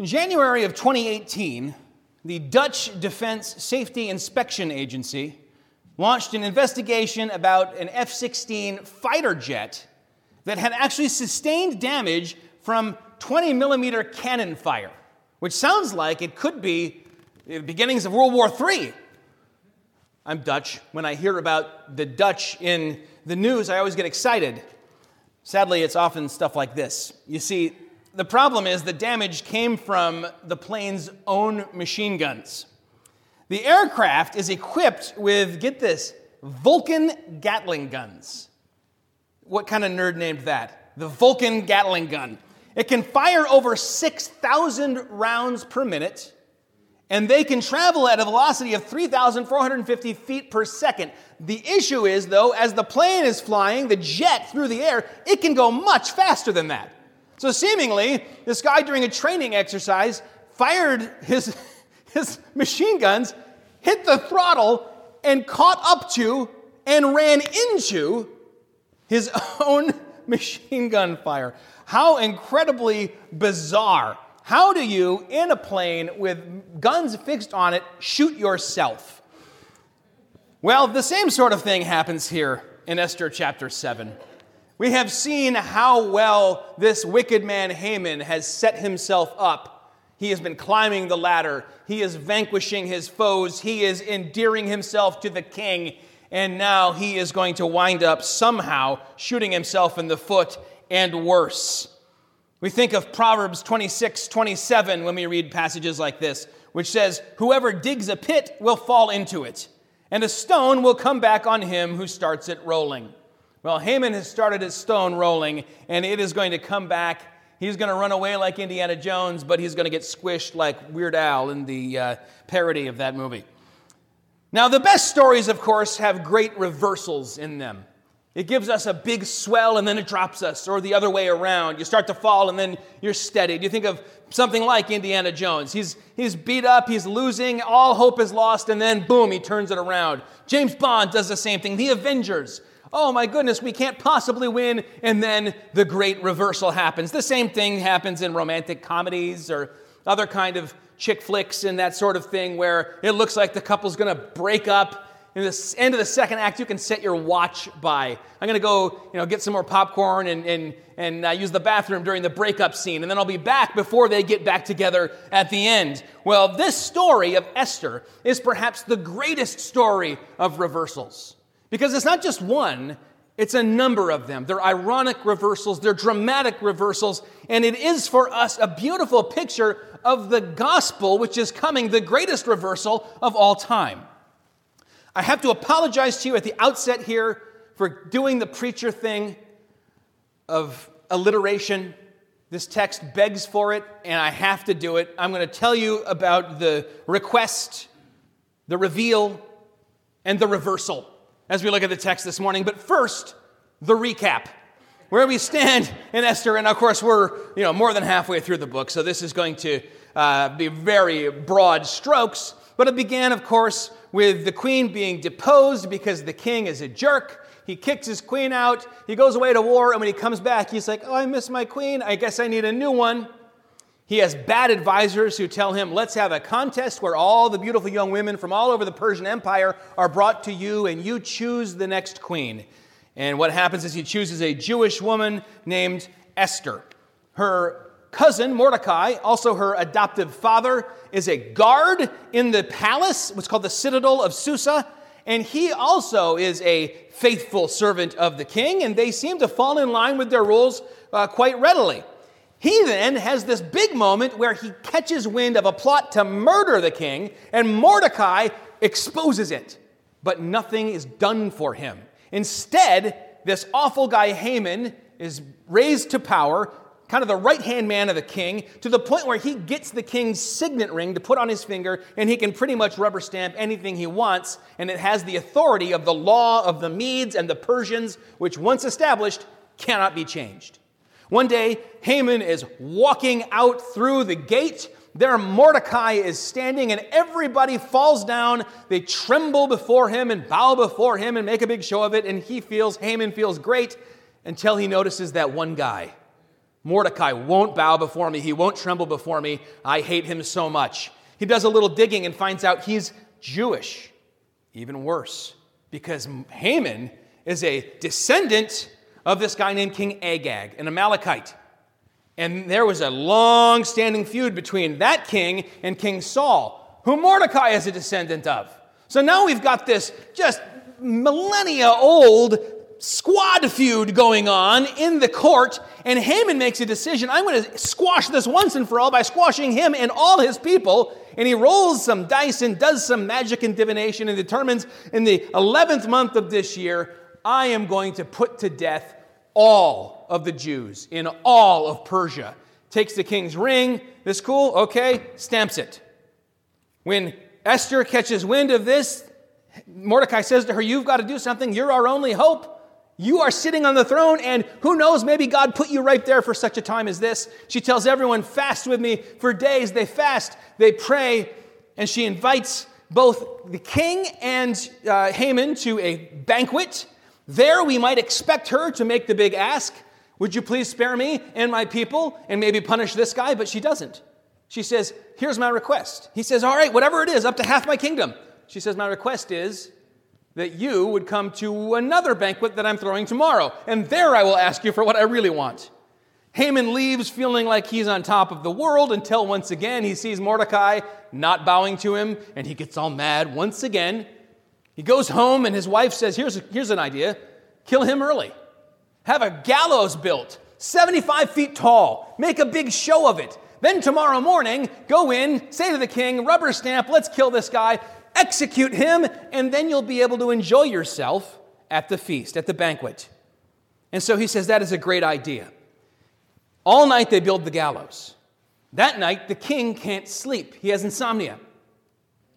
In January of 2018, the Dutch Defense Safety Inspection Agency launched an investigation about an F 16 fighter jet that had actually sustained damage from 20 millimeter cannon fire, which sounds like it could be the beginnings of World War III. I'm Dutch. When I hear about the Dutch in the news, I always get excited. Sadly, it's often stuff like this. You see, the problem is the damage came from the plane's own machine guns. The aircraft is equipped with, get this, Vulcan Gatling guns. What kind of nerd named that? The Vulcan Gatling gun. It can fire over 6,000 rounds per minute, and they can travel at a velocity of 3,450 feet per second. The issue is, though, as the plane is flying, the jet through the air, it can go much faster than that. So, seemingly, this guy during a training exercise fired his, his machine guns, hit the throttle, and caught up to and ran into his own machine gun fire. How incredibly bizarre. How do you, in a plane with guns fixed on it, shoot yourself? Well, the same sort of thing happens here in Esther chapter 7. We have seen how well this wicked man Haman has set himself up. He has been climbing the ladder, he is vanquishing his foes, he is endearing himself to the king, and now he is going to wind up somehow shooting himself in the foot and worse. We think of Proverbs 26 27 when we read passages like this, which says, Whoever digs a pit will fall into it, and a stone will come back on him who starts it rolling. Well, Haman has started his stone rolling, and it is going to come back. He's going to run away like Indiana Jones, but he's going to get squished like Weird Al in the uh, parody of that movie. Now, the best stories, of course, have great reversals in them. It gives us a big swell and then it drops us, or the other way around. You start to fall and then you're steadied. You think of something like Indiana Jones. He's, he's beat up, he's losing, all hope is lost, and then boom, he turns it around. James Bond does the same thing. The Avengers oh my goodness, we can't possibly win. And then the great reversal happens. The same thing happens in romantic comedies or other kind of chick flicks and that sort of thing where it looks like the couple's going to break up. In the end of the second act, you can set your watch by. I'm going to go, you know, get some more popcorn and, and, and uh, use the bathroom during the breakup scene, and then I'll be back before they get back together at the end. Well, this story of Esther is perhaps the greatest story of reversals. Because it's not just one, it's a number of them. They're ironic reversals, they're dramatic reversals, and it is for us a beautiful picture of the gospel, which is coming, the greatest reversal of all time. I have to apologize to you at the outset here for doing the preacher thing of alliteration. This text begs for it, and I have to do it. I'm going to tell you about the request, the reveal, and the reversal as we look at the text this morning. But first, the recap. Where we stand in Esther, and of course, we're you know, more than halfway through the book, so this is going to uh, be very broad strokes. But it began, of course, with the queen being deposed because the king is a jerk. He kicks his queen out. He goes away to war, and when he comes back, he's like, Oh, I miss my queen. I guess I need a new one. He has bad advisors who tell him, let's have a contest where all the beautiful young women from all over the Persian Empire are brought to you and you choose the next queen. And what happens is he chooses a Jewish woman named Esther. Her cousin, Mordecai, also her adoptive father, is a guard in the palace, what's called the citadel of Susa. And he also is a faithful servant of the king, and they seem to fall in line with their rules uh, quite readily. He then has this big moment where he catches wind of a plot to murder the king, and Mordecai exposes it. But nothing is done for him. Instead, this awful guy Haman is raised to power, kind of the right hand man of the king, to the point where he gets the king's signet ring to put on his finger, and he can pretty much rubber stamp anything he wants, and it has the authority of the law of the Medes and the Persians, which once established cannot be changed. One day, Haman is walking out through the gate. There, Mordecai is standing, and everybody falls down. They tremble before him and bow before him and make a big show of it. And he feels, Haman feels great until he notices that one guy, Mordecai won't bow before me. He won't tremble before me. I hate him so much. He does a little digging and finds out he's Jewish. Even worse, because Haman is a descendant of this guy named King Agag, an Amalekite. And there was a long standing feud between that king and King Saul, who Mordecai is a descendant of. So now we've got this just millennia old squad feud going on in the court, and Haman makes a decision I'm going to squash this once and for all by squashing him and all his people. And he rolls some dice and does some magic and divination and determines in the 11th month of this year, I am going to put to death all of the Jews in all of Persia. Takes the king's ring, this cool, okay, stamps it. When Esther catches wind of this, Mordecai says to her, You've got to do something. You're our only hope. You are sitting on the throne, and who knows, maybe God put you right there for such a time as this. She tells everyone, Fast with me for days. They fast, they pray, and she invites both the king and uh, Haman to a banquet. There, we might expect her to make the big ask Would you please spare me and my people and maybe punish this guy? But she doesn't. She says, Here's my request. He says, All right, whatever it is, up to half my kingdom. She says, My request is that you would come to another banquet that I'm throwing tomorrow, and there I will ask you for what I really want. Haman leaves feeling like he's on top of the world until once again he sees Mordecai not bowing to him, and he gets all mad once again. He goes home, and his wife says, Here's, here's an idea kill him early. Have a gallows built, 75 feet tall, make a big show of it. Then tomorrow morning, go in, say to the king, rubber stamp, let's kill this guy, execute him, and then you'll be able to enjoy yourself at the feast, at the banquet. And so he says that is a great idea. All night they build the gallows. That night, the king can't sleep. He has insomnia.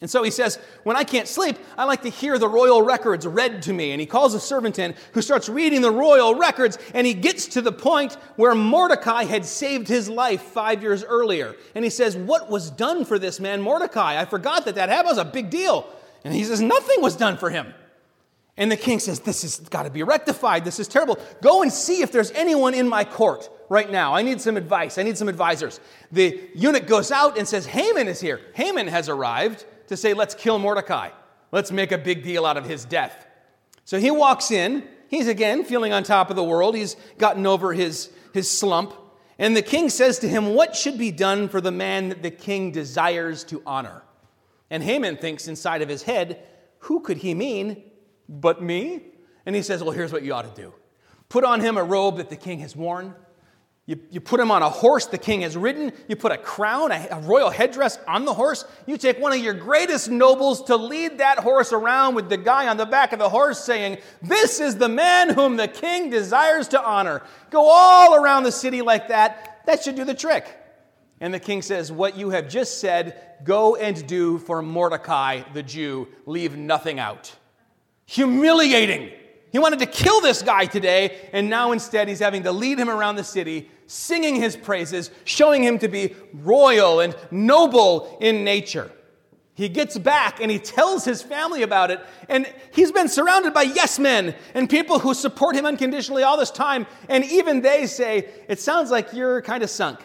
And so he says, When I can't sleep, I like to hear the royal records read to me. And he calls a servant in who starts reading the royal records, and he gets to the point where Mordecai had saved his life five years earlier. And he says, What was done for this man, Mordecai? I forgot that that happened. Was a big deal. And he says, Nothing was done for him. And the king says, This has got to be rectified. This is terrible. Go and see if there's anyone in my court right now. I need some advice. I need some advisors. The eunuch goes out and says, Haman is here. Haman has arrived to say, let's kill Mordecai. Let's make a big deal out of his death. So he walks in. He's again feeling on top of the world. He's gotten over his, his slump. And the king says to him, What should be done for the man that the king desires to honor? And Haman thinks inside of his head, Who could he mean but me? And he says, Well, here's what you ought to do put on him a robe that the king has worn you, you put him on a horse the king has ridden. You put a crown, a, a, royal headdress on the horse. You take one of your greatest nobles to lead that horse around with the guy on the back of the horse saying, This is the man whom the king desires to honor. Go all around the city like that. That should do the trick. And the king says, What you have just said, go and do for Mordecai the Jew. Leave nothing out. Humiliating. He wanted to kill this guy today, and now instead he's having to lead him around the city, singing his praises, showing him to be royal and noble in nature. He gets back and he tells his family about it, and he's been surrounded by yes men and people who support him unconditionally all this time, and even they say, It sounds like you're kind of sunk.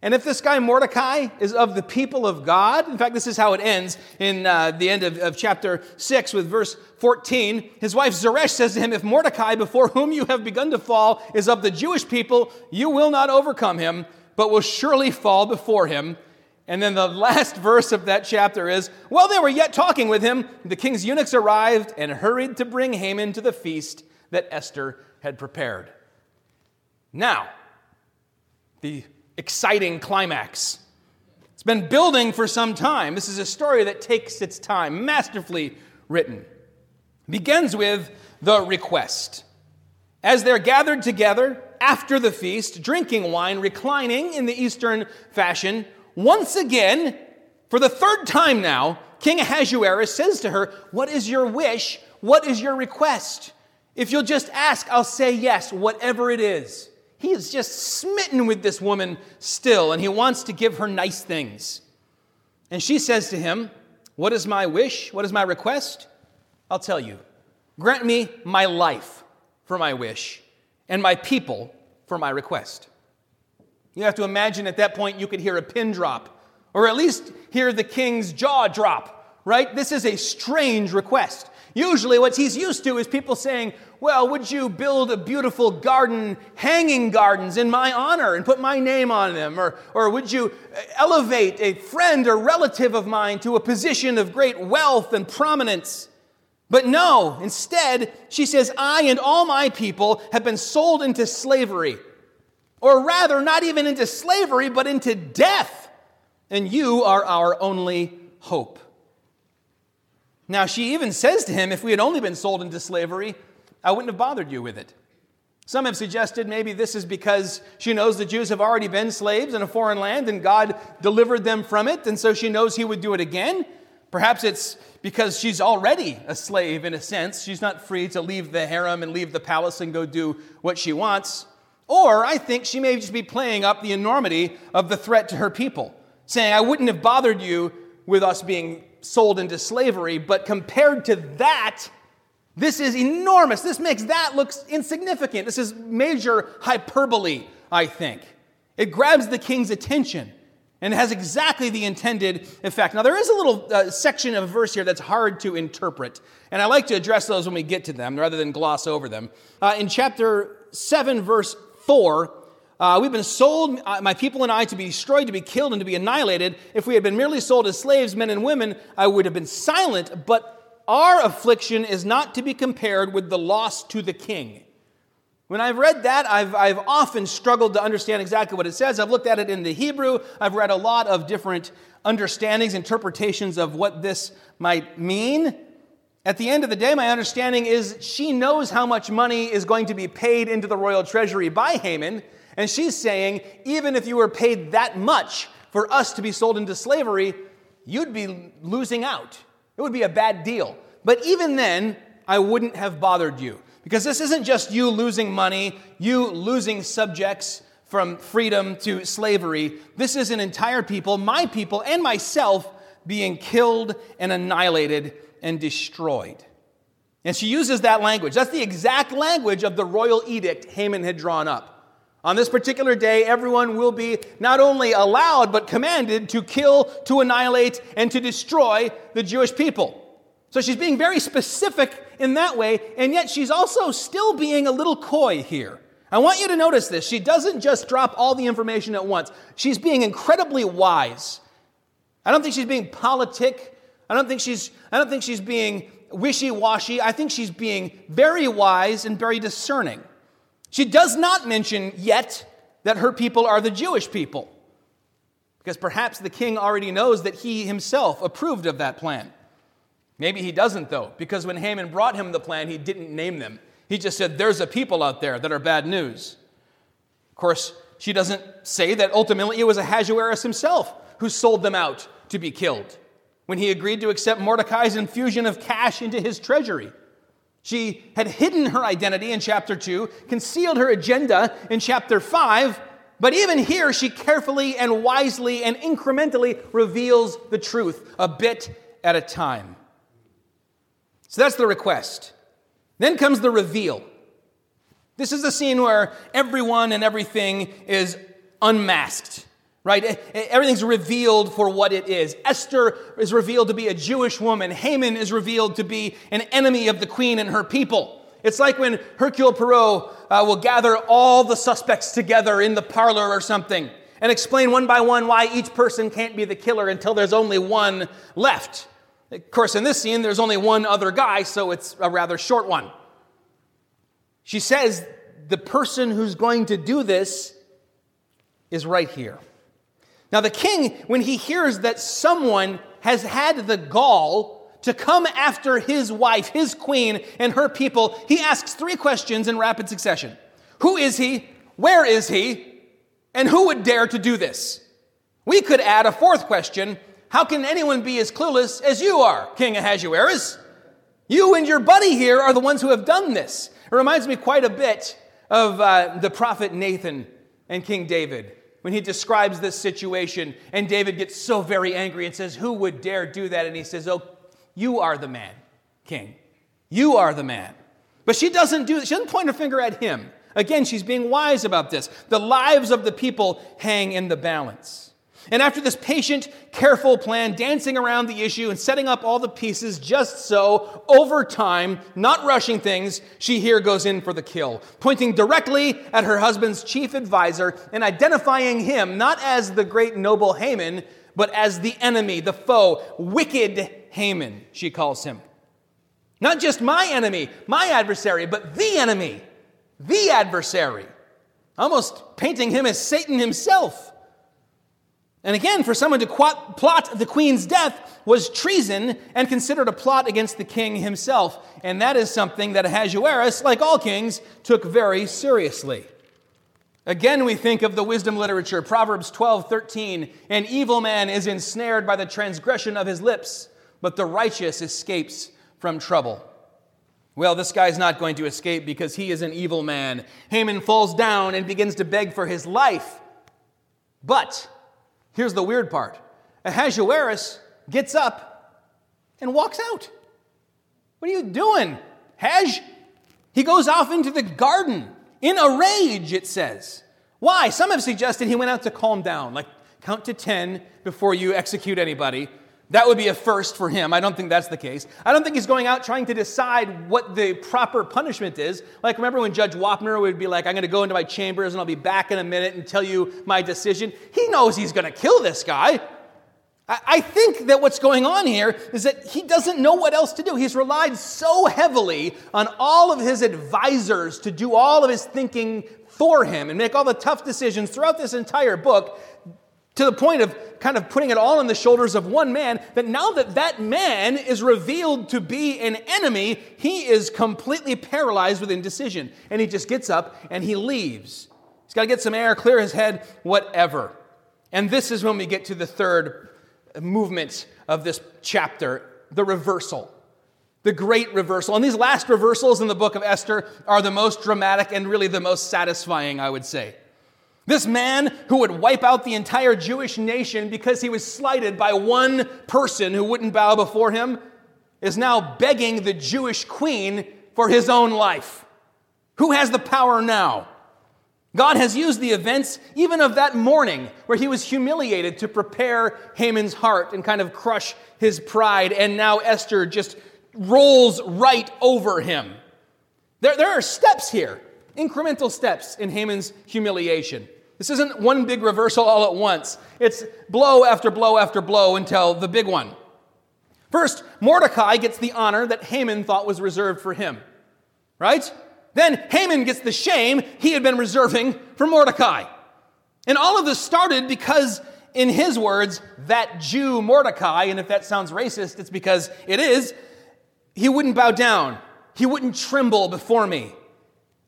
And if this guy Mordecai is of the people of God, in fact, this is how it ends in uh, the end of, of chapter 6 with verse 14. His wife Zeresh says to him, If Mordecai, before whom you have begun to fall, is of the Jewish people, you will not overcome him, but will surely fall before him. And then the last verse of that chapter is While they were yet talking with him, the king's eunuchs arrived and hurried to bring Haman to the feast that Esther had prepared. Now, the exciting climax. It's been building for some time. This is a story that takes its time, masterfully written. It begins with the request. As they're gathered together after the feast, drinking wine, reclining in the Eastern fashion, once again, for the third time now, King Ahasuerus says to her, What is your wish? What is your request? If you'll just ask, I'll say yes, whatever it is. He is just smitten with this woman still, and he wants to give her nice things. And she says to him, What is my wish? What is my request? I'll tell you. Grant me my life for my wish, and my people for my request. You have to imagine at that point you could hear a pin drop, or at least hear the king's jaw drop, right? This is a strange request. Usually, what he's used to is people saying, Well, would you build a beautiful garden, hanging gardens in my honor and put my name on them? Or, or would you elevate a friend or relative of mine to a position of great wealth and prominence? But no, instead, she says, I and all my people have been sold into slavery. Or rather, not even into slavery, but into death. And you are our only hope. Now, she even says to him, If we had only been sold into slavery, I wouldn't have bothered you with it. Some have suggested maybe this is because she knows the Jews have already been slaves in a foreign land and God delivered them from it, and so she knows He would do it again. Perhaps it's because she's already a slave in a sense. She's not free to leave the harem and leave the palace and go do what she wants. Or I think she may just be playing up the enormity of the threat to her people, saying, I wouldn't have bothered you with us being sold into slavery, but compared to that, this is enormous. This makes that look insignificant. This is major hyperbole, I think. It grabs the king's attention and has exactly the intended effect. Now, there is a little uh, section of verse here that's hard to interpret, and I like to address those when we get to them rather than gloss over them. Uh, in chapter 7, verse 4, uh, we've been sold, uh, my people and I, to be destroyed, to be killed, and to be annihilated. If we had been merely sold as slaves, men and women, I would have been silent. But our affliction is not to be compared with the loss to the king. When I've read that, I've, I've often struggled to understand exactly what it says. I've looked at it in the Hebrew. I've read a lot of different understandings, interpretations of what this might mean. At the end of the day, my understanding is she knows how much money is going to be paid into the royal treasury by Haman. And she's saying, even if you were paid that much for us to be sold into slavery, you'd be losing out. It would be a bad deal. But even then, I wouldn't have bothered you. Because this isn't just you losing money, you losing subjects from freedom to slavery. This is an entire people, my people and myself, being killed and annihilated and destroyed. And she uses that language. That's the exact language of the royal edict Haman had drawn up. On this particular day, everyone will be not only allowed, but commanded to kill, to annihilate, and to destroy the Jewish people. So she's being very specific in that way, and yet she's also still being a little coy here. I want you to notice this. She doesn't just drop all the information at once, she's being incredibly wise. I don't think she's being politic. I don't think she's, I don't think she's being wishy washy. I think she's being very wise and very discerning. She does not mention yet that her people are the Jewish people, because perhaps the king already knows that he himself approved of that plan. Maybe he doesn't, though, because when Haman brought him the plan, he didn't name them. He just said, There's a people out there that are bad news. Of course, she doesn't say that ultimately it was Ahasuerus himself who sold them out to be killed when he agreed to accept Mordecai's infusion of cash into his treasury. She had hidden her identity in chapter 2, concealed her agenda in chapter 5, but even here she carefully and wisely and incrementally reveals the truth a bit at a time. So that's the request. Then comes the reveal. This is the scene where everyone and everything is unmasked right? Everything's revealed for what it is. Esther is revealed to be a Jewish woman. Haman is revealed to be an enemy of the queen and her people. It's like when Hercule Poirot uh, will gather all the suspects together in the parlor or something and explain one by one why each person can't be the killer until there's only one left. Of course, in this scene, there's only one other guy, so it's a rather short one. She says the person who's going to do this is right here. Now, the king, when he hears that someone has had the gall to come after his wife, his queen, and her people, he asks three questions in rapid succession Who is he? Where is he? And who would dare to do this? We could add a fourth question How can anyone be as clueless as you are, King Ahasuerus? You and your buddy here are the ones who have done this. It reminds me quite a bit of uh, the prophet Nathan and King David when he describes this situation. And David gets so very angry and says, Who would dare do that? And he says, Oh, you are the man, king. You are the man. But she doesn't do that. she doesn't point her finger at him. Again, she's being wise about this. The lives of the people hang in the balance. And after this patient, careful plan, dancing around the issue and setting up all the pieces just so, over time, not rushing things, she here goes in for the kill, pointing directly at her husband's chief advisor and identifying him not as the great noble Haman, but as the enemy, the foe, wicked Haman, she calls him. Not just my enemy, my adversary, but the enemy, the adversary. Almost painting him as Satan himself. And again, for someone to plot the queen's death was treason and considered a plot against the king himself. And that is something that Ahasuerus, like all kings, took very seriously. Again, we think of the wisdom literature, Proverbs 12, 13. An evil man is ensnared by the transgression of his lips, but the righteous escapes from trouble. Well, this guy's not going to escape because he is an evil man. Haman falls down and begins to beg for his life. But Here's the weird part Ahasuerus gets up and walks out. What are you doing, Haj? He goes off into the garden in a rage, it says. Why? Some have suggested he went out to calm down, like count to 10 before you execute anybody. That would be a first for him. I don't think that's the case. I don't think he's going out trying to decide what the proper punishment is. Like, remember when Judge Wapner would be like, I'm going to go into my chambers and I'll be back in a minute and tell you my decision? He knows he's going to kill this guy. I think that what's going on here is that he doesn't know what else to do. He's relied so heavily on all of his advisors to do all of his thinking for him and make all the tough decisions throughout this entire book to the point of kind of putting it all on the shoulders of one man, that now that that man is revealed to be an enemy, he is completely paralyzed with indecision. And he just gets up and he leaves. He's got to get some air, clear his head, whatever. And this is when we get to the third movement of this chapter the reversal. The great reversal. And these last reversals in the book of Esther are the most dramatic and really the most satisfying, I would say. This man who would wipe out the entire Jewish nation because he was slighted by one person who wouldn't bow before him is now begging the Jewish queen for his own life. Who has the power now? God has used the events even of that morning where he was humiliated to prepare Haman's heart and kind of crush his pride, and now Esther just rolls right over him. There, there are steps here, incremental steps in Haman's humiliation. This isn't one big reversal all at once. It's blow after blow after blow until the big one. First, Mordecai gets the honor that Haman thought was reserved for him, right? Then Haman gets the shame he had been reserving for Mordecai. And all of this started because, in his words, that Jew Mordecai, and if that sounds racist, it's because it is, he wouldn't bow down, he wouldn't tremble before me.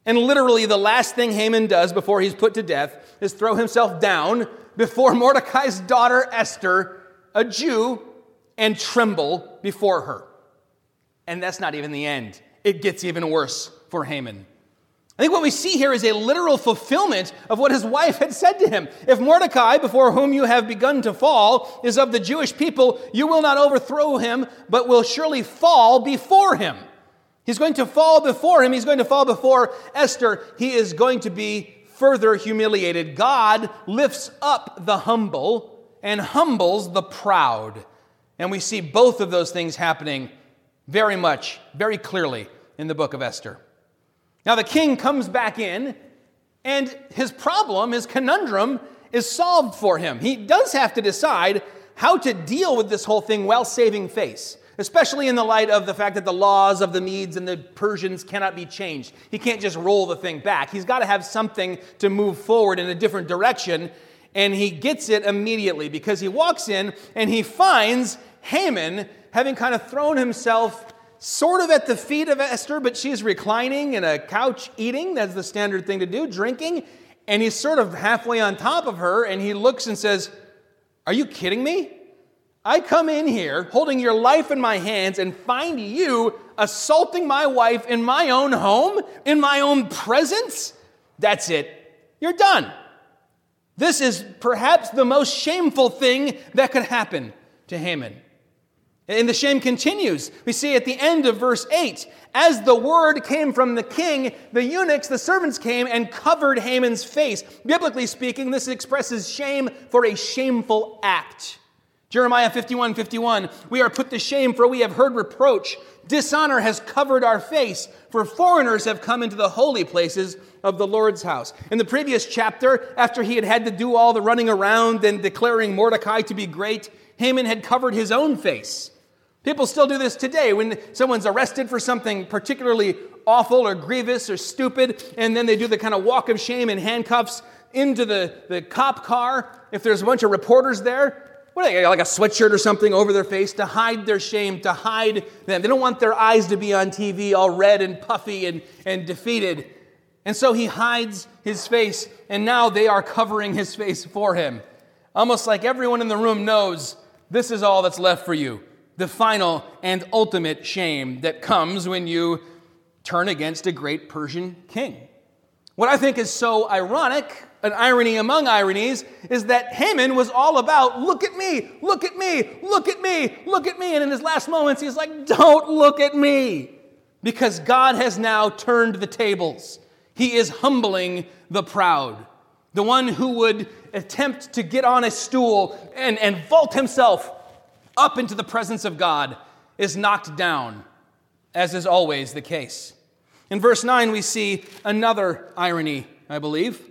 And literally, the last thing Haman does before he's put to death is throw himself down before Mordecai's daughter Esther, a Jew, and tremble before her. And that's not even the end, it gets even worse for Haman. I think what we see here is a literal fulfillment of what his wife had said to him. If Mordecai, before whom you have begun to fall, is of the Jewish people, you will not overthrow him, but will surely fall before him. He's going to fall before him. He's going to fall before Esther. He is going to be further humiliated. God lifts up the humble and humbles the proud. And we see both of those things happening very much, very clearly in the book of Esther. Now, the king comes back in, and his problem, his conundrum, is solved for him. He does have to decide how to deal with this whole thing while saving face especially in the light of the fact that the laws of the Medes and the Persians cannot be changed. He can't just roll the thing back. He's got to have something to move forward in a different direction, and he gets it immediately because he walks in and he finds Haman having kind of thrown himself sort of at the feet of Esther, but she's reclining in a couch eating. That's the standard thing to do, drinking. And he's sort of halfway on top of her, and he looks and says, Are you kidding me? I come in here holding your life in my hands and find you assaulting my wife in my own home, in my own presence. That's it. You're done. This is perhaps the most shameful thing that could happen to Haman. And the shame continues. We see at the end of verse 8 as the word came from the king, the eunuchs, the servants came and covered Haman's face. Biblically speaking, this expresses shame for a shameful act. Jeremiah 51 51, we are put to shame, for we have heard reproach. Dishonor has covered our face, for foreigners have come into the holy places of the Lord's house. In the previous chapter, after he had had to do all the running around and declaring Mordecai to be great, Haman had covered his own face. People still do this today when someone's arrested for something particularly awful or grievous or stupid, and then they do the kind of walk of shame in handcuffs into the, the cop car. If there's a bunch of reporters there, what they, like a sweatshirt or something over their face to hide their shame, to hide them. They don't want their eyes to be on TV all red and puffy and, and defeated. And so he hides his face, and now they are covering his face for him. Almost like everyone in the room knows this is all that's left for you the final and ultimate shame that comes when you turn against a great Persian king. What I think is so ironic an irony among ironies is that Haman was all about, look at me, look at me, look at me, look at me. And in his last moments, he's like, don't look at me. Because God has now turned the tables. He is humbling the proud. The one who would attempt to get on a stool and, and vault himself up into the presence of God is knocked down, as is always the case. In verse 9, we see another irony, I believe.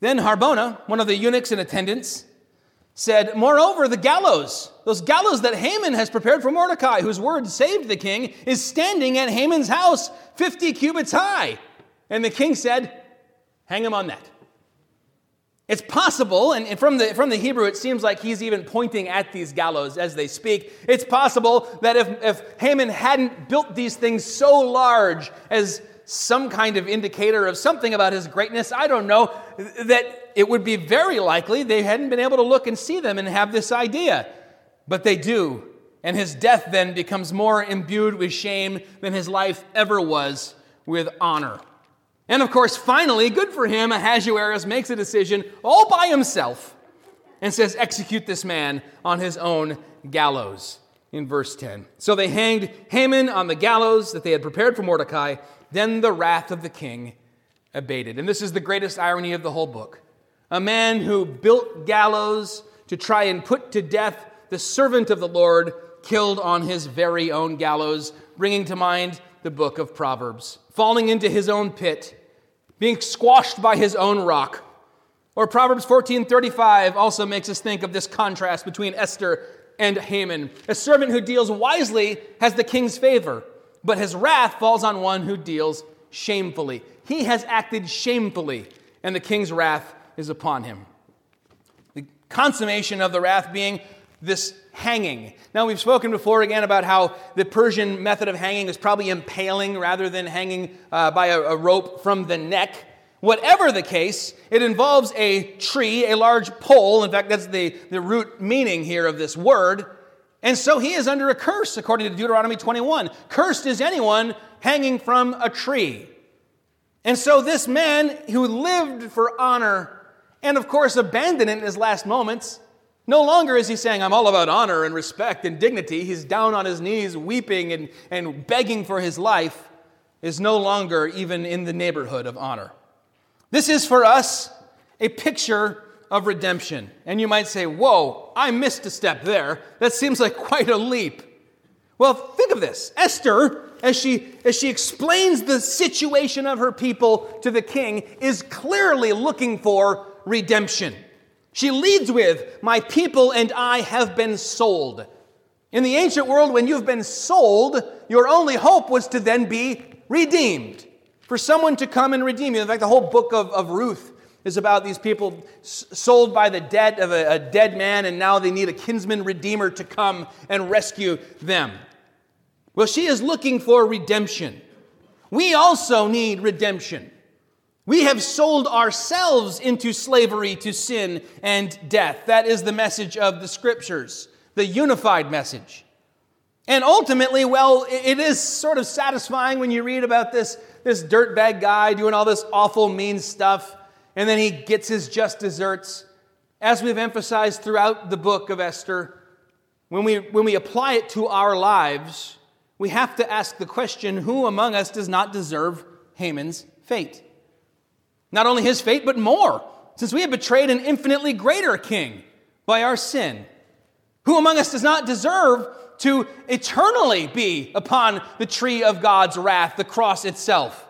Then Harbona, one of the eunuchs in attendance, said, Moreover, the gallows, those gallows that Haman has prepared for Mordecai, whose word saved the king, is standing at Haman's house, 50 cubits high. And the king said, Hang him on that. It's possible, and from the, from the Hebrew, it seems like he's even pointing at these gallows as they speak. It's possible that if, if Haman hadn't built these things so large as some kind of indicator of something about his greatness, I don't know, that it would be very likely they hadn't been able to look and see them and have this idea. But they do. And his death then becomes more imbued with shame than his life ever was with honor. And of course, finally, good for him, Ahasuerus makes a decision all by himself and says, Execute this man on his own gallows in verse 10. So they hanged Haman on the gallows that they had prepared for Mordecai. Then the wrath of the king abated. And this is the greatest irony of the whole book. A man who built gallows to try and put to death the servant of the Lord killed on his very own gallows, bringing to mind the book of Proverbs, falling into his own pit, being squashed by his own rock. Or Proverbs 14:35 also makes us think of this contrast between Esther and Haman. A servant who deals wisely has the king's favor, but his wrath falls on one who deals shamefully. He has acted shamefully, and the king's wrath is upon him. The consummation of the wrath being this hanging. Now, we've spoken before again about how the Persian method of hanging is probably impaling rather than hanging uh, by a, a rope from the neck. Whatever the case, it involves a tree, a large pole. In fact, that's the, the root meaning here of this word. And so he is under a curse, according to Deuteronomy 21. Cursed is anyone hanging from a tree. And so this man who lived for honor and, of course, abandoned it in his last moments, no longer is he saying, I'm all about honor and respect and dignity. He's down on his knees, weeping and, and begging for his life, is no longer even in the neighborhood of honor. This is for us a picture of redemption. And you might say, Whoa, I missed a step there. That seems like quite a leap. Well, think of this Esther, as she, as she explains the situation of her people to the king, is clearly looking for redemption. She leads with, My people and I have been sold. In the ancient world, when you've been sold, your only hope was to then be redeemed, for someone to come and redeem you. In fact, the whole book of, of Ruth is about these people sold by the debt of a, a dead man, and now they need a kinsman redeemer to come and rescue them. Well, she is looking for redemption. We also need redemption. We have sold ourselves into slavery to sin and death. That is the message of the scriptures, the unified message. And ultimately, well, it is sort of satisfying when you read about this, this dirtbag guy doing all this awful, mean stuff and then he gets his just desserts. As we've emphasized throughout the book of Esther, when we, when we apply it to our lives, we have to ask the question who among us does not deserve Haman's fate? Not only his fate, but more, since we have betrayed an infinitely greater king by our sin. Who among us does not deserve to eternally be upon the tree of God's wrath, the cross itself?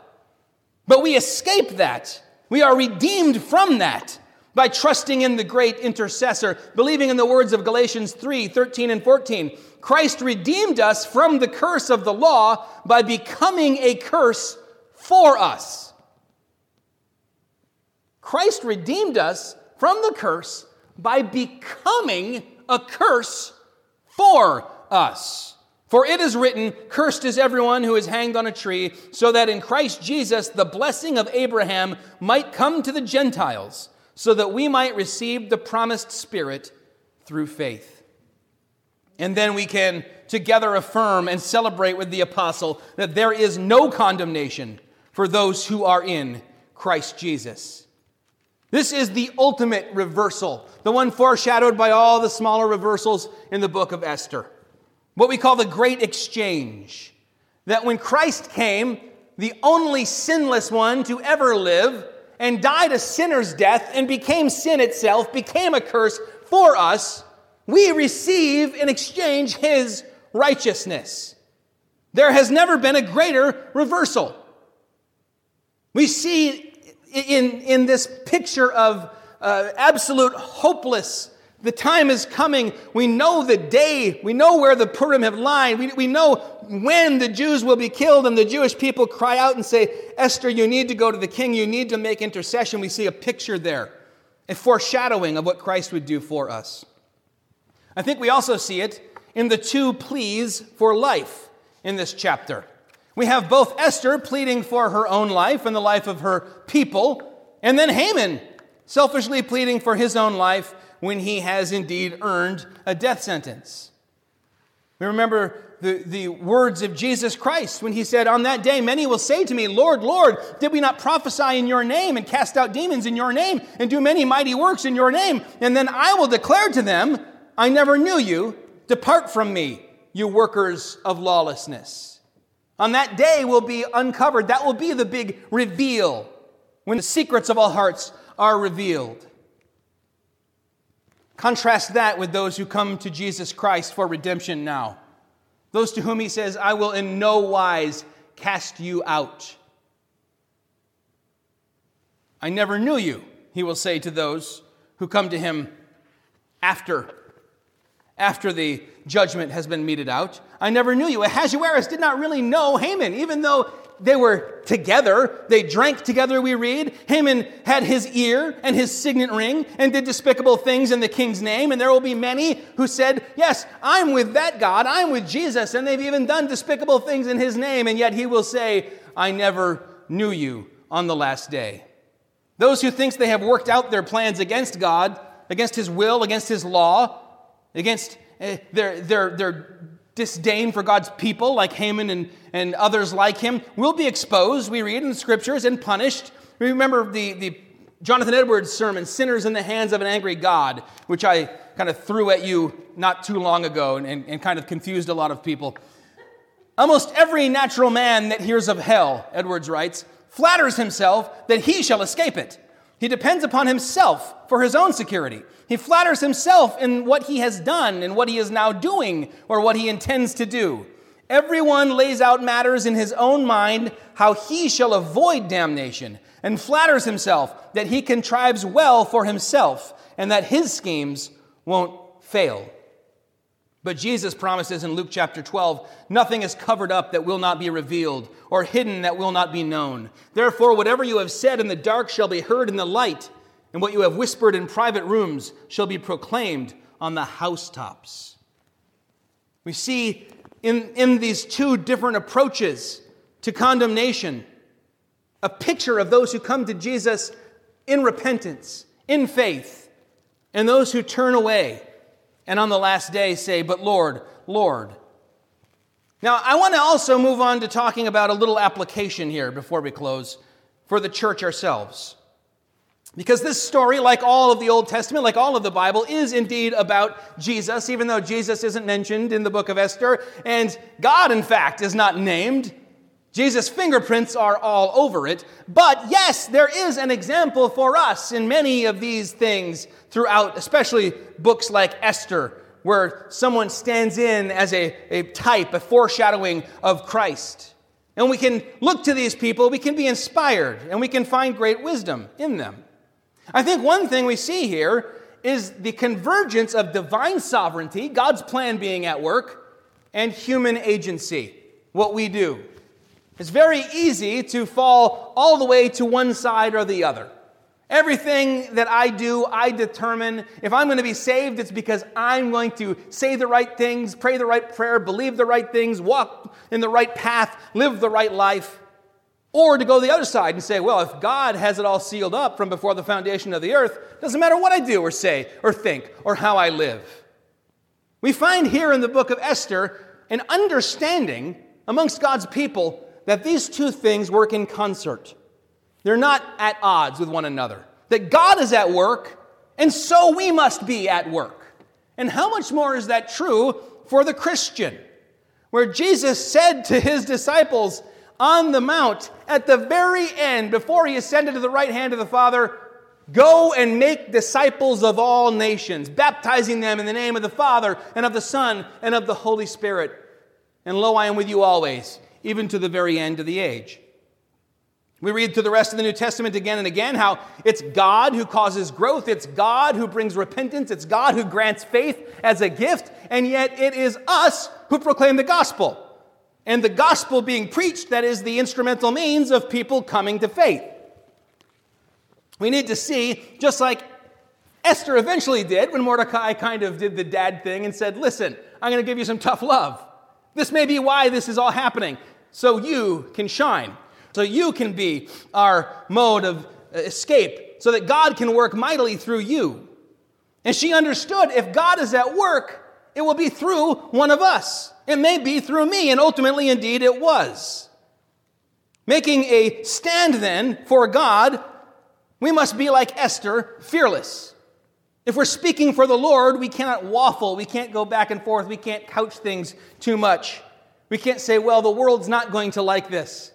But we escape that. We are redeemed from that by trusting in the great intercessor, believing in the words of Galatians 3 13 and 14. Christ redeemed us from the curse of the law by becoming a curse for us. Christ redeemed us from the curse by becoming a curse for us. For it is written, Cursed is everyone who is hanged on a tree, so that in Christ Jesus the blessing of Abraham might come to the Gentiles, so that we might receive the promised Spirit through faith. And then we can together affirm and celebrate with the apostle that there is no condemnation for those who are in Christ Jesus. This is the ultimate reversal, the one foreshadowed by all the smaller reversals in the book of Esther. What we call the great exchange. That when Christ came, the only sinless one to ever live, and died a sinner's death and became sin itself, became a curse for us, we receive in exchange his righteousness. There has never been a greater reversal. We see in, in this picture of uh, absolute hopeless the time is coming. We know the day. We know where the Purim have lied. We, we know when the Jews will be killed, and the Jewish people cry out and say, Esther, you need to go to the king. You need to make intercession. We see a picture there, a foreshadowing of what Christ would do for us. I think we also see it in the two pleas for life in this chapter. We have both Esther pleading for her own life and the life of her people, and then Haman selfishly pleading for his own life when he has indeed earned a death sentence. We remember the, the words of Jesus Christ when he said, On that day, many will say to me, Lord, Lord, did we not prophesy in your name and cast out demons in your name and do many mighty works in your name? And then I will declare to them, I never knew you. Depart from me, you workers of lawlessness. On that day will be uncovered. That will be the big reveal when the secrets of all hearts are revealed. Contrast that with those who come to Jesus Christ for redemption now. Those to whom he says, I will in no wise cast you out. I never knew you, he will say to those who come to him after after the judgment has been meted out. I never knew you. Ahasuerus did not really know Haman, even though they were together. They drank together, we read. Haman had his ear and his signet ring and did despicable things in the king's name. And there will be many who said, Yes, I'm with that God. I'm with Jesus. And they've even done despicable things in his name. And yet he will say, I never knew you on the last day. Those who think they have worked out their plans against God, against his will, against his law, against uh, their, their, their disdain for God's people, like Haman and, and others like him, will be exposed, we read in the scriptures, and punished. Remember the, the Jonathan Edwards sermon, Sinners in the Hands of an Angry God, which I kind of threw at you not too long ago and, and, and kind of confused a lot of people. Almost every natural man that hears of hell, Edwards writes, flatters himself that he shall escape it. He depends upon himself for his own security. He flatters himself in what he has done and what he is now doing or what he intends to do. Everyone lays out matters in his own mind how he shall avoid damnation and flatters himself that he contrives well for himself and that his schemes won't fail. But Jesus promises in Luke chapter 12 nothing is covered up that will not be revealed, or hidden that will not be known. Therefore, whatever you have said in the dark shall be heard in the light, and what you have whispered in private rooms shall be proclaimed on the housetops. We see in, in these two different approaches to condemnation a picture of those who come to Jesus in repentance, in faith, and those who turn away and on the last day say, But Lord, Lord. Now, I want to also move on to talking about a little application here before we close for the church ourselves. Because this story, like all of the Old Testament, like all of the Bible, is indeed about Jesus, even though Jesus isn't mentioned in the book of Esther. And God, in fact, is not named. Jesus' fingerprints are all over it. But yes, there is an example for us in many of these things throughout, especially books like Esther, where someone stands in as a, a type, a foreshadowing of Christ. And we can look to these people, we can be inspired, and we can find great wisdom in them. I think one thing we see here is the convergence of divine sovereignty, God's plan being at work, and human agency, what we do. It's very easy to fall all the way to one side or the other. Everything that I do, I determine. If I'm going to be saved, it's because I'm going to say the right things, pray the right prayer, believe the right things, walk in the right path, live the right life. Or to go the other side and say, well, if God has it all sealed up from before the foundation of the earth, doesn't matter what I do or say or think or how I live. We find here in the book of Esther an understanding amongst God's people that these two things work in concert. They're not at odds with one another. That God is at work, and so we must be at work. And how much more is that true for the Christian? Where Jesus said to his disciples, on the mount at the very end, before he ascended to the right hand of the Father, Go and make disciples of all nations, baptizing them in the name of the Father and of the Son and of the Holy Spirit. And lo, I am with you always, even to the very end of the age. We read through the rest of the New Testament again and again how it's God who causes growth, it's God who brings repentance, it's God who grants faith as a gift, and yet it is us who proclaim the gospel and the gospel being preached that is the instrumental means of people coming to faith. We need to see, just like Esther eventually did when Mordecai kind of did the dad thing and said, Listen, I'm going to give you some tough love. This may be why this is all happening, so you can shine, so you can be our mode of escape, so that God can work mightily through you. And she understood if God is at work, it will be through one of us. It may be through me, and ultimately, indeed, it was. Making a stand then for God, we must be like Esther, fearless. If we're speaking for the Lord, we cannot waffle. We can't go back and forth. We can't couch things too much. We can't say, well, the world's not going to like this.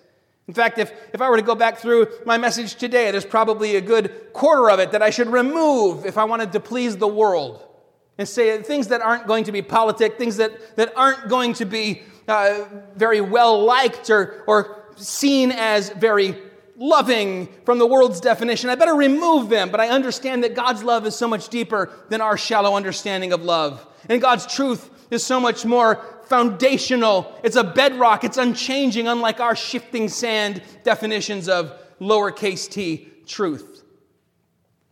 In fact, if, if I were to go back through my message today, there's probably a good quarter of it that I should remove if I wanted to please the world and say things that aren't going to be politic, things that, that aren't going to be uh, very well liked or, or seen as very loving from the world's definition. I better remove them, but I understand that God's love is so much deeper than our shallow understanding of love. And God's truth is so much more foundational. It's a bedrock, it's unchanging, unlike our shifting sand definitions of lowercase t truth.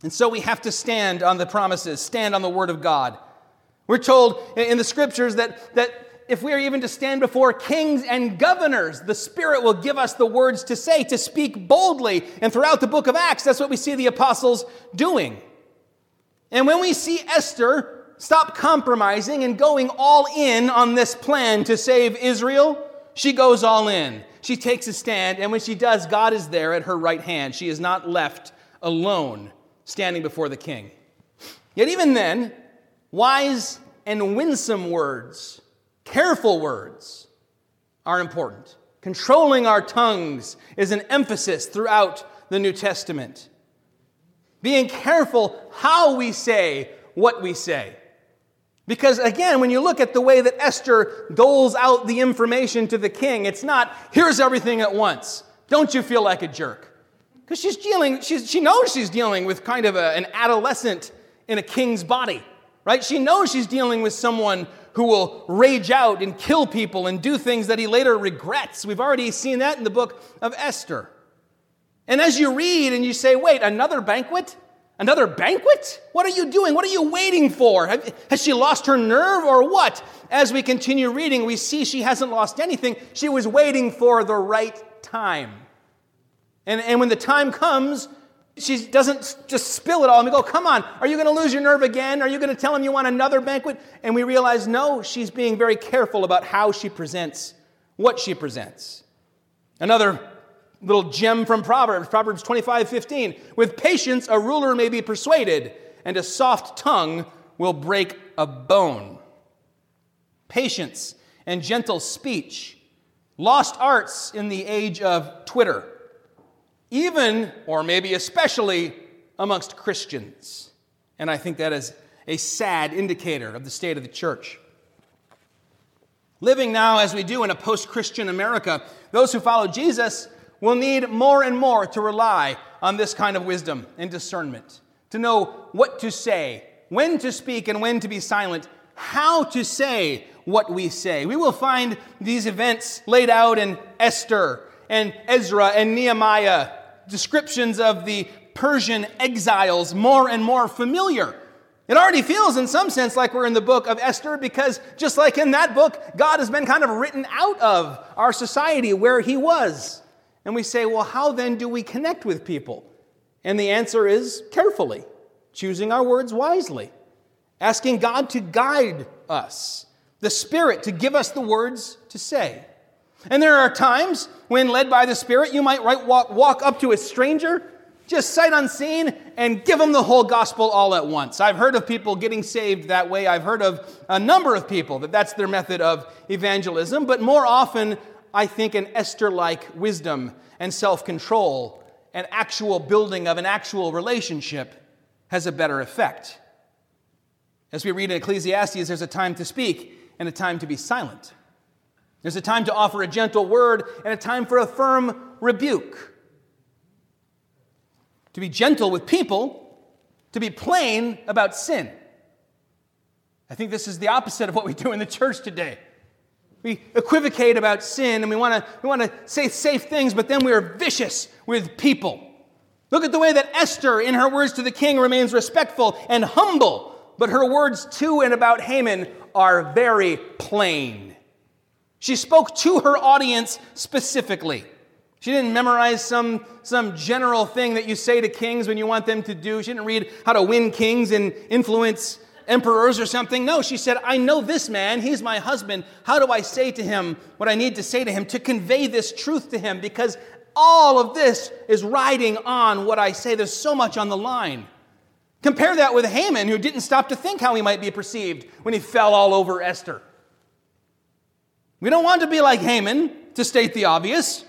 And so we have to stand on the promises, stand on the word of God. We're told in the scriptures that, that if we are even to stand before kings and governors, the Spirit will give us the words to say, to speak boldly. And throughout the book of Acts, that's what we see the apostles doing. And when we see Esther stop compromising and going all in on this plan to save Israel, she goes all in. She takes a stand, and when she does, God is there at her right hand. She is not left alone standing before the king. Yet, even then, wise and winsome words, careful words, are important. Controlling our tongues is an emphasis throughout the New Testament. Being careful how we say what we say. Because again, when you look at the way that Esther doles out the information to the king, it's not, here's everything at once. Don't you feel like a jerk? Because she's dealing, she's, she knows she's dealing with kind of a, an adolescent in a king's body, right? She knows she's dealing with someone who will rage out and kill people and do things that he later regrets. We've already seen that in the book of Esther. And as you read and you say, wait, another banquet? Another banquet? What are you doing? What are you waiting for? Has she lost her nerve or what? As we continue reading, we see she hasn't lost anything. She was waiting for the right time. And, and when the time comes, she doesn't just spill it all and we go, Come on, are you going to lose your nerve again? Are you going to tell him you want another banquet? And we realize, no, she's being very careful about how she presents what she presents. Another little gem from Proverbs, Proverbs 25 15. With patience, a ruler may be persuaded, and a soft tongue will break a bone. Patience and gentle speech, lost arts in the age of Twitter, even, or maybe especially, amongst Christians. And I think that is a sad indicator of the state of the church. Living now as we do in a post Christian America, those who follow Jesus will need more and more to rely on this kind of wisdom and discernment, to know what to say, when to speak and when to be silent, how to say what we say. We will find these events laid out in Esther and Ezra and Nehemiah, descriptions of the Persian exiles more and more familiar. It already feels, in some sense, like we're in the book of Esther because, just like in that book, God has been kind of written out of our society where He was. And we say, well, how then do we connect with people? And the answer is carefully, choosing our words wisely, asking God to guide us, the Spirit to give us the words to say. And there are times when, led by the Spirit, you might right, walk, walk up to a stranger, just sight unseen, and give them the whole gospel all at once. I've heard of people getting saved that way. I've heard of a number of people that that's their method of evangelism. But more often, I think, an Esther like wisdom and self control and actual building of an actual relationship has a better effect. As we read in Ecclesiastes, there's a time to speak and a time to be silent. There's a time to offer a gentle word and a time for a firm rebuke. To be gentle with people, to be plain about sin. I think this is the opposite of what we do in the church today. We equivocate about sin and we want to we want to say safe things, but then we are vicious with people. Look at the way that Esther, in her words to the king, remains respectful and humble, but her words to and about Haman are very plain. She spoke to her audience specifically. She didn't memorize some, some general thing that you say to kings when you want them to do. She didn't read how to win kings and influence emperors or something. No, she said, I know this man. He's my husband. How do I say to him what I need to say to him to convey this truth to him? Because all of this is riding on what I say. There's so much on the line. Compare that with Haman, who didn't stop to think how he might be perceived when he fell all over Esther. We don't want to be like Haman, to state the obvious.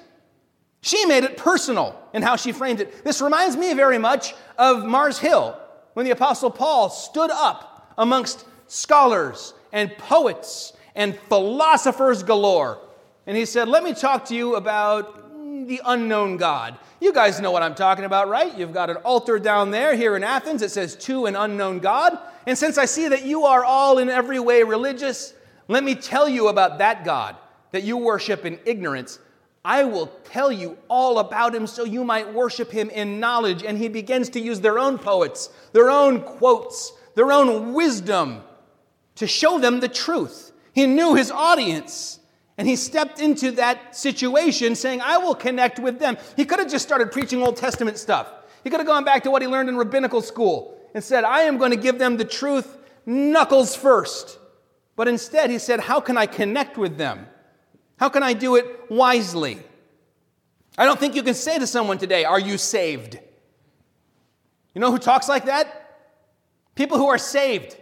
She made it personal in how she framed it. This reminds me very much of Mars Hill when the Apostle Paul stood up amongst scholars and poets and philosophers galore. And he said, Let me talk to you about the unknown God. You guys know what I'm talking about, right? You've got an altar down there here in Athens. It says, To an unknown God. And since I see that you are all in every way religious, let me tell you about that God that you worship in ignorance. I will tell you all about him so you might worship him in knowledge. And he begins to use their own poets, their own quotes, their own wisdom to show them the truth. He knew his audience. And he stepped into that situation saying, I will connect with them. He could have just started preaching Old Testament stuff. He could have gone back to what he learned in rabbinical school and said, I am going to give them the truth knuckles first. But instead, he said, How can I connect with them? How can I do it wisely? I don't think you can say to someone today, Are you saved? You know who talks like that? People who are saved.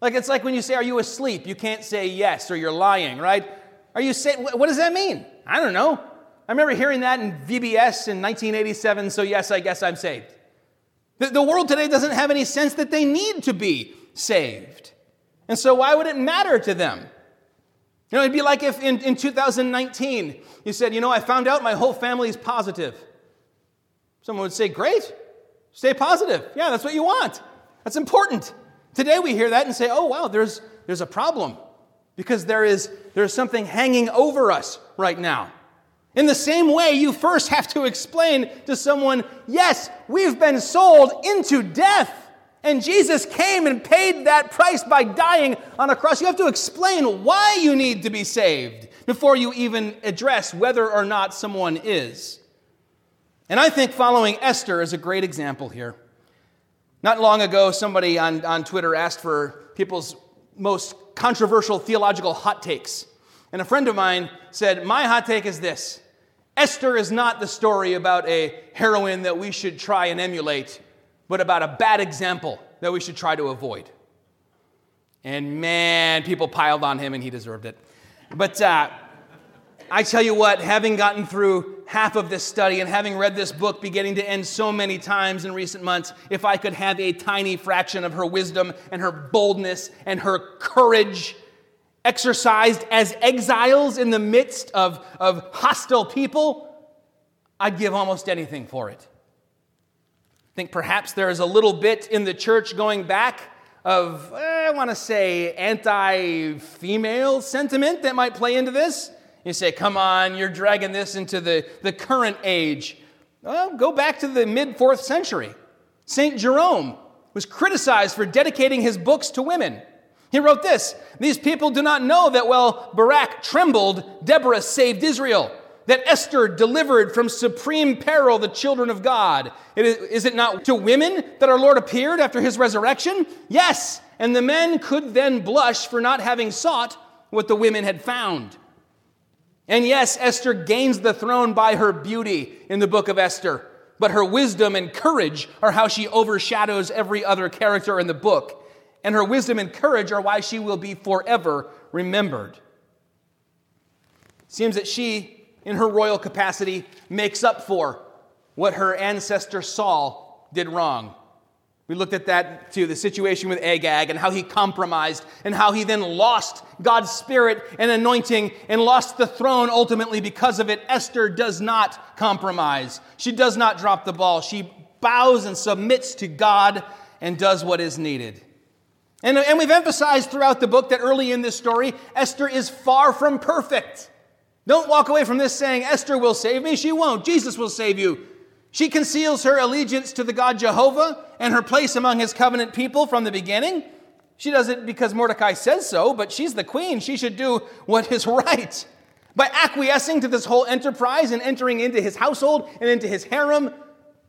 Like it's like when you say, Are you asleep? You can't say yes or you're lying, right? Are you saved? What does that mean? I don't know. I remember hearing that in VBS in 1987, so yes, I guess I'm saved. The, the world today doesn't have any sense that they need to be saved. And so why would it matter to them? You know, it'd be like if in, in 2019 you said, You know, I found out my whole family is positive. Someone would say, Great, stay positive. Yeah, that's what you want. That's important. Today we hear that and say, oh, wow, there's, there's a problem because there is, there's something hanging over us right now. In the same way, you first have to explain to someone, yes, we've been sold into death. And Jesus came and paid that price by dying on a cross. You have to explain why you need to be saved before you even address whether or not someone is. And I think following Esther is a great example here. Not long ago, somebody on, on Twitter asked for people's most controversial theological hot takes. And a friend of mine said, My hot take is this Esther is not the story about a heroine that we should try and emulate, but about a bad example that we should try to avoid. And man, people piled on him and he deserved it. But uh, I tell you what, having gotten through half of this study and having read this book beginning to end so many times in recent months, if I could have a tiny fraction of her wisdom and her boldness and her courage exercised as exiles in the midst of, of hostile people, I'd give almost anything for it. I think perhaps there is a little bit in the church going back of, eh, I want to say, anti female sentiment that might play into this. You say, come on, you're dragging this into the, the current age. Well, go back to the mid fourth century. St. Jerome was criticized for dedicating his books to women. He wrote this These people do not know that while Barak trembled, Deborah saved Israel, that Esther delivered from supreme peril the children of God. Is it not to women that our Lord appeared after his resurrection? Yes, and the men could then blush for not having sought what the women had found. And yes, Esther gains the throne by her beauty in the book of Esther, but her wisdom and courage are how she overshadows every other character in the book. And her wisdom and courage are why she will be forever remembered. Seems that she, in her royal capacity, makes up for what her ancestor Saul did wrong. We looked at that too, the situation with Agag and how he compromised and how he then lost God's spirit and anointing and lost the throne ultimately because of it. Esther does not compromise. She does not drop the ball. She bows and submits to God and does what is needed. And, and we've emphasized throughout the book that early in this story, Esther is far from perfect. Don't walk away from this saying, Esther will save me. She won't. Jesus will save you. She conceals her allegiance to the God Jehovah and her place among his covenant people from the beginning. She does it because Mordecai says so, but she's the queen. She should do what is right. By acquiescing to this whole enterprise and entering into his household and into his harem,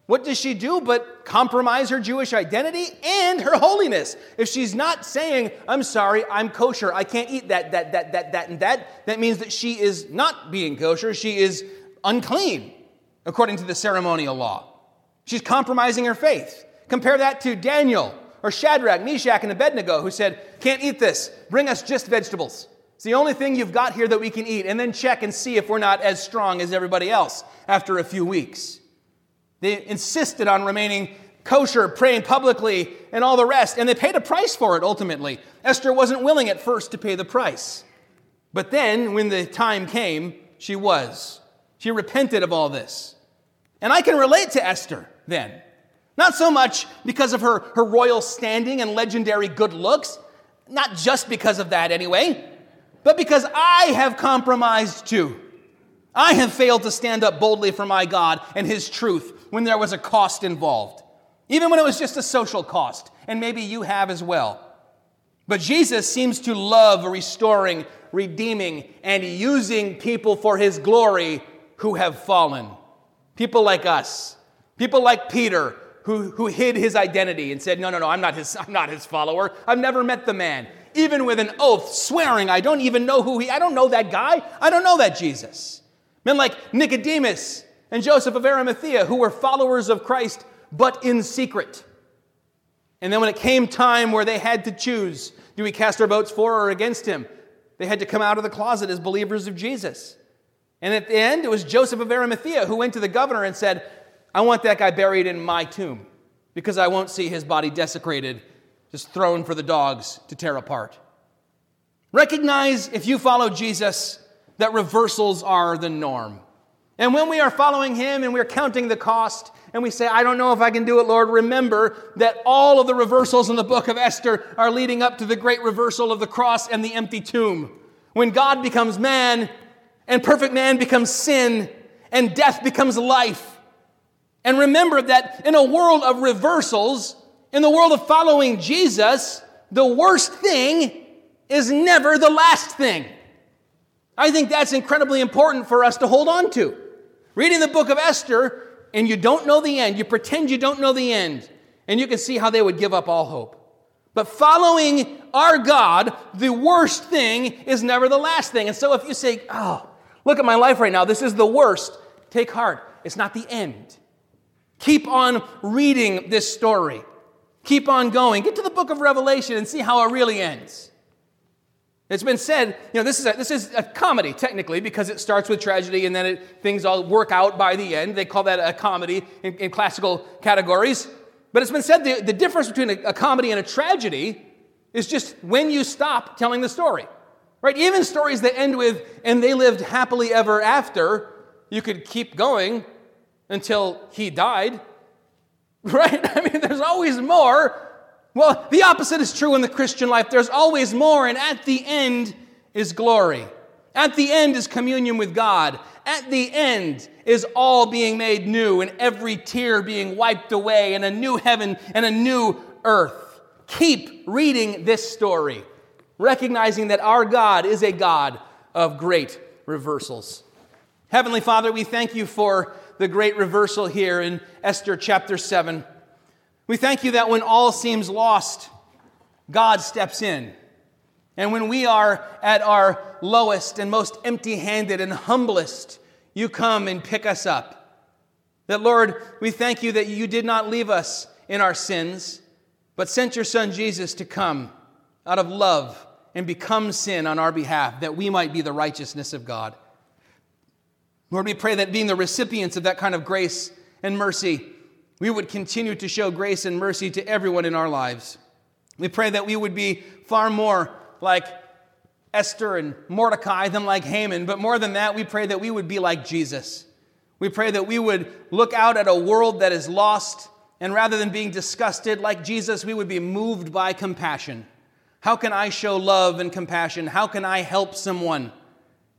what does she do but compromise her Jewish identity and her holiness? If she's not saying, I'm sorry, I'm kosher, I can't eat that, that, that, that, that, and that, that means that she is not being kosher, she is unclean according to the ceremonial law. She's compromising her faith. Compare that to Daniel or Shadrach, Meshach, and Abednego, who said, Can't eat this. Bring us just vegetables. It's the only thing you've got here that we can eat, and then check and see if we're not as strong as everybody else after a few weeks. They insisted on remaining kosher, praying publicly, and all the rest, and they paid a price for it ultimately. Esther wasn't willing at first to pay the price. But then, when the time came, she was. She repented of all this. And I can relate to Esther then. Not so much because of her, her royal standing and legendary good looks, not just because of that anyway, but because I have compromised too. I have failed to stand up boldly for my God and His truth when there was a cost involved, even when it was just a social cost, and maybe you have as well. But Jesus seems to love restoring, redeeming, and using people for His glory who have fallen. People like us, people like Peter, who, who hid his identity and said, No, no, no, I'm not, his, I'm not his follower. I've never met the man. Even with an oath, swearing, I don't even know who he, I don't know that guy. I don't know that Jesus. Men like Nicodemus and Joseph of Arimathea, who were followers of Christ, but in secret. And then when it came time where they had to choose, do we cast our votes for or against him? They had to come out of the closet as believers of Jesus. And at the end, it was Joseph of Arimathea who went to the governor and said, I want that guy buried in my tomb because I won't see his body desecrated, just thrown for the dogs to tear apart. Recognize, if you follow Jesus, that reversals are the norm. And when we are following him and we're counting the cost, and we say, I don't know if I can do it, Lord, remember that all of the reversals in the book of Esther are leading up to the great reversal of the cross and the empty tomb. When God becomes man, and perfect man becomes sin, and death becomes life. And remember that in a world of reversals, in the world of following Jesus, the worst thing is never the last thing. I think that's incredibly important for us to hold on to. Reading the book of Esther, and you don't know the end, you pretend you don't know the end, and you can see how they would give up all hope. But following our God, the worst thing is never the last thing. And so if you say, oh, Look at my life right now. This is the worst. take heart. It's not the end. Keep on reading this story. Keep on going. Get to the book of Revelation and see how it really ends. It's been said, you know, this is a, this is a comedy technically because it starts with tragedy and then it, things all work out by the end. They call that a comedy in, in classical categories. But it's been said the, the difference between a, a comedy and a tragedy is just when you stop telling the story. Right? Even stories that end with, and they lived happily ever after, you could keep going until he died. Right? I mean, there's always more. Well, the opposite is true in the Christian life. There's always more, and at the end is glory. At the end is communion with God. At the end is all being made new, and every tear being wiped away, and a new heaven and a new earth. Keep reading this story, recognizing that our God is a God of great reversals. Heavenly Father, we thank you for the great reversal here in Esther chapter 7. We thank you that when all seems lost, God steps in. And when we are at our lowest and most empty handed and humblest, you come and pick us up. That, Lord, we thank you that you did not leave us in our sins, but sent your Son Jesus to come out of love and become sin on our behalf, that we might be the righteousness of God. Lord, we pray that being the recipients of that kind of grace and mercy, we would continue to show grace and mercy to everyone in our lives. We pray that we would be far more like Esther and Mordecai than like Haman, but more than that, we pray that we would be like Jesus. We pray that we would look out at a world that is lost, and rather than being disgusted like Jesus, we would be moved by compassion. How can I show love and compassion? How can I help someone?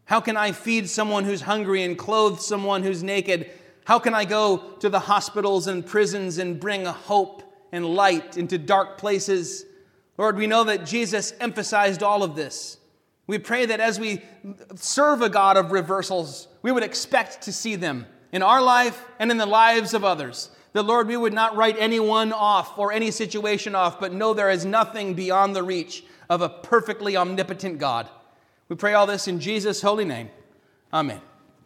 How can I feed someone who's hungry and clothe someone who's naked? How can I go to the hospitals and prisons and bring hope and light into dark places? Lord, we know that Jesus emphasized all of this. We pray that as we serve a God of reversals, we would expect to see them in our life and in the lives of others. That, Lord, we would not write anyone off or any situation off, but know there is nothing beyond the reach of a perfectly omnipotent God. We pray all this in Jesus' holy name. Amen.